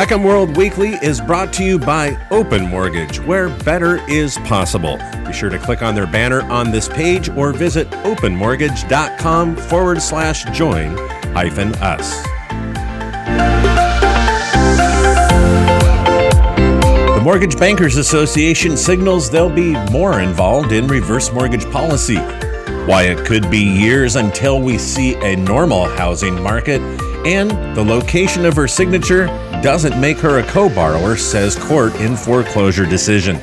HECM World Weekly is brought to you by Open Mortgage, where better is possible. Be sure to click on their banner on this page or visit openmortgage.com forward slash join hyphen us. The Mortgage Bankers Association signals they'll be more involved in reverse mortgage policy. Why it could be years until we see a normal housing market, and the location of her signature doesn't make her a co borrower, says court in foreclosure decision.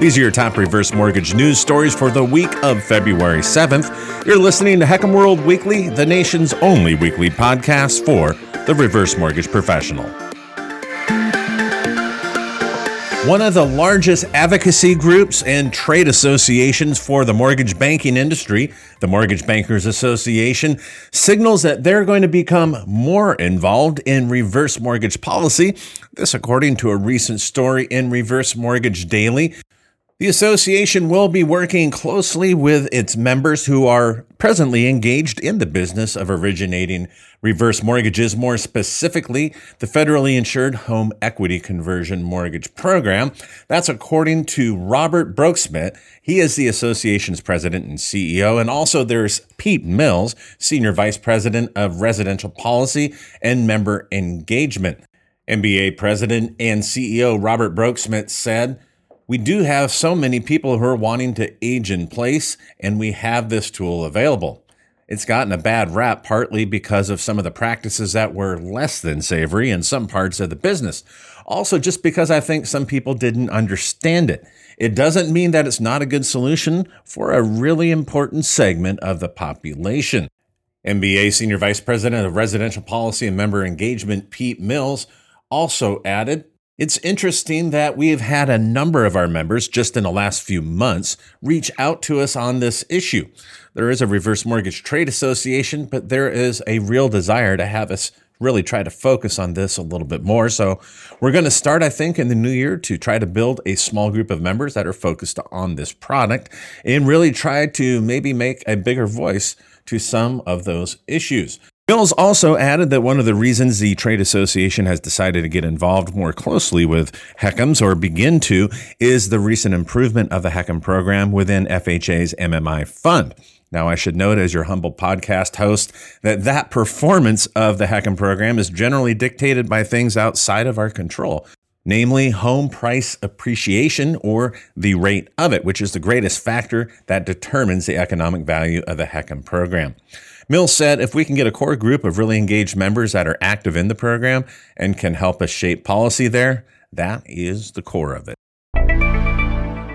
These are your top reverse mortgage news stories for the week of February 7th. You're listening to HECM World Weekly, the nation's only weekly podcast for the reverse mortgage professional. One of the largest advocacy groups and trade associations for the mortgage banking industry, the Mortgage Bankers Association, signals that they're going to become more involved in reverse mortgage policy. This, according to a recent story in Reverse Mortgage Daily. The association will be working closely with its members who are presently engaged in the business of originating reverse mortgages, more specifically, the federally insured home equity conversion mortgage program. That's according to Robert Broeksmit. He is the association's president and CEO. And also there's Pete Mills, senior vice president of residential policy and member engagement. MBA president and CEO Robert Broeksmit said, we do have so many people who are wanting to age in place, and we have this tool available. It's gotten a bad rap partly because of some of the practices that were less than savory in some parts of the business. Also, just because I think some people didn't understand it. It doesn't mean that it's not a good solution for a really important segment of the population. MBA Senior Vice President of Residential Policy and Member Engagement, Pete Mills, also added it's interesting that we have had a number of our members just in the last few months reach out to us on this issue. There is a reverse mortgage trade association, but there is a real desire to have us really try to focus on this a little bit more. So we're going to start, I think, in the new year to try to build a small group of members that are focused on this product and really try to maybe make a bigger voice to some of those issues. Mills also added that one of the reasons the trade association has decided to get involved more closely with HECMs or begin to is the recent improvement of the HECM program within FHA's MMI fund. Now, I should note as your humble podcast host that that performance of the HECM program is generally dictated by things outside of our control namely home price appreciation or the rate of it, which is the greatest factor that determines the economic value of the HECM program. Mills said if we can get a core group of really engaged members that are active in the program and can help us shape policy there, that is the core of it.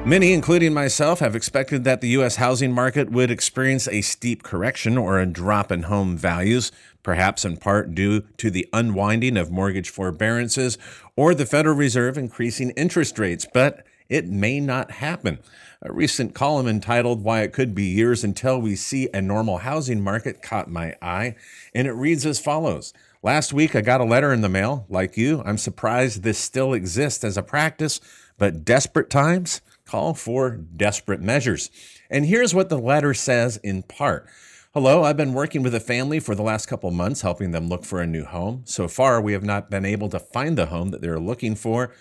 Many, including myself, have expected that the U.S. housing market would experience a steep correction or a drop in home values, perhaps in part due to the unwinding of mortgage forbearances or the Federal Reserve increasing interest rates, but it may not happen. A recent column entitled Why It Could Be Years Until We See a Normal Housing Market caught my eye, and it reads as follows. Last week, I got a letter in the mail. Like you, I'm surprised this still exists as a practice, but desperate times call for desperate measures. And here's what the letter says in part. Hello, I've been working with a family for the last couple months, helping them look for a new home. So far, we have not been able to find the home that they're looking for.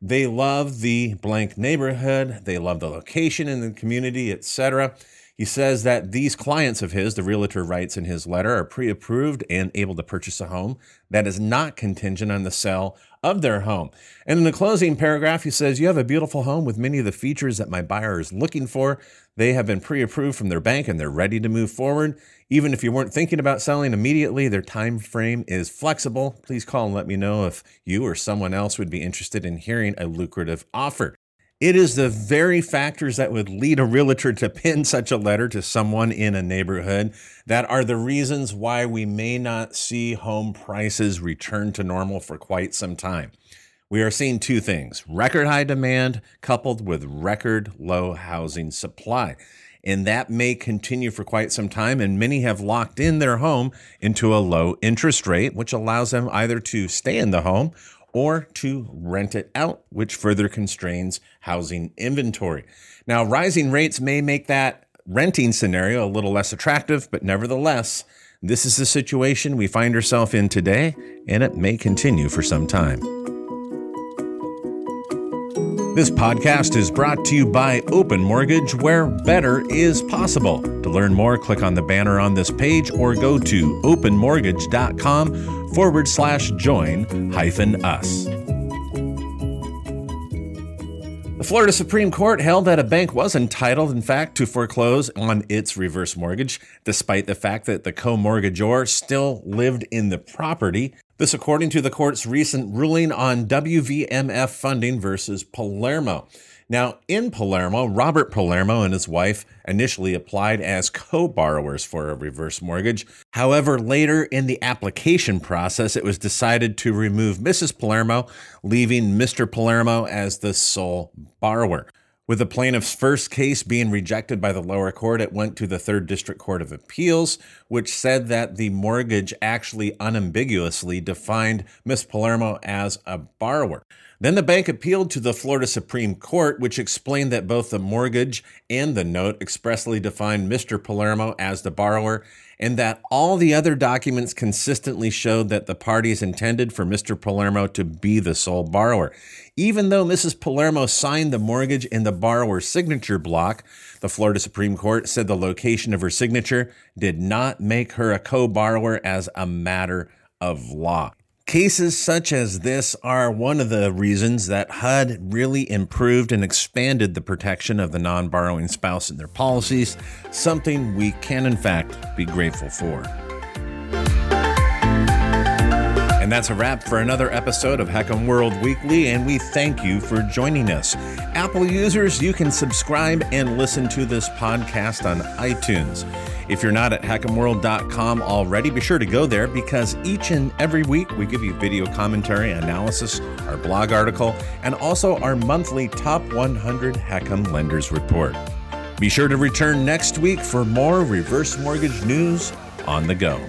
They love the blank neighborhood, they love the location in the community, etc. He says that these clients of his, the realtor writes in his letter, are pre approved and able to purchase a home that is not contingent on the sale of their home. And in the closing paragraph, he says, You have a beautiful home with many of the features that my buyer is looking for. They have been pre approved from their bank and they're ready to move forward. Even if you weren't thinking about selling immediately, their time frame is flexible. Please call and let me know if you or someone else would be interested in hearing a lucrative offer. It is the very factors that would lead a realtor to pin such a letter to someone in a neighborhood that are the reasons why we may not see home prices return to normal for quite some time. We are seeing two things record high demand coupled with record low housing supply and that may continue for quite some time. And many have locked in their home into a low interest rate, which allows them either to stay in the home or to rent it out, which further constrains housing inventory. Now, rising rates may make that renting scenario a little less attractive, but nevertheless, this is the situation we find ourselves in today, and it may continue for some time. This podcast is brought to you by Open Mortgage, where better is possible. To learn more, click on the banner on this page or go to openmortgage.com forward slash join hyphen us. The Florida Supreme Court held that a bank was entitled, in fact, to foreclose on its reverse mortgage, despite the fact that the co mortgagor still lived in the property. This, according to the court's recent ruling on WVMF funding versus Palermo. Now, in Palermo, Robert Palermo and his wife initially applied as co borrowers for a reverse mortgage. However, later in the application process, it was decided to remove Mrs. Palermo, leaving Mr. Palermo as the sole borrower. With the plaintiff's first case being rejected by the lower court, it went to the Third District Court of Appeals, which said that the mortgage actually unambiguously defined Miss Palermo as a borrower. Then the bank appealed to the Florida Supreme Court, which explained that both the mortgage and the note expressly defined Mr. Palermo as the borrower, and that all the other documents consistently showed that the parties intended for Mr. Palermo to be the sole borrower. Even though Mrs. Palermo signed the mortgage in the borrower's signature block, the Florida Supreme Court said the location of her signature did not make her a co borrower as a matter of law. Cases such as this are one of the reasons that HUD really improved and expanded the protection of the non borrowing spouse in their policies, something we can, in fact, be grateful for. And that's a wrap for another episode of HECM World Weekly, and we thank you for joining us. Apple users, you can subscribe and listen to this podcast on iTunes. If you're not at HECMWorld.com already, be sure to go there because each and every week we give you video commentary, analysis, our blog article, and also our monthly Top 100 HECM Lenders Report. Be sure to return next week for more reverse mortgage news on the go.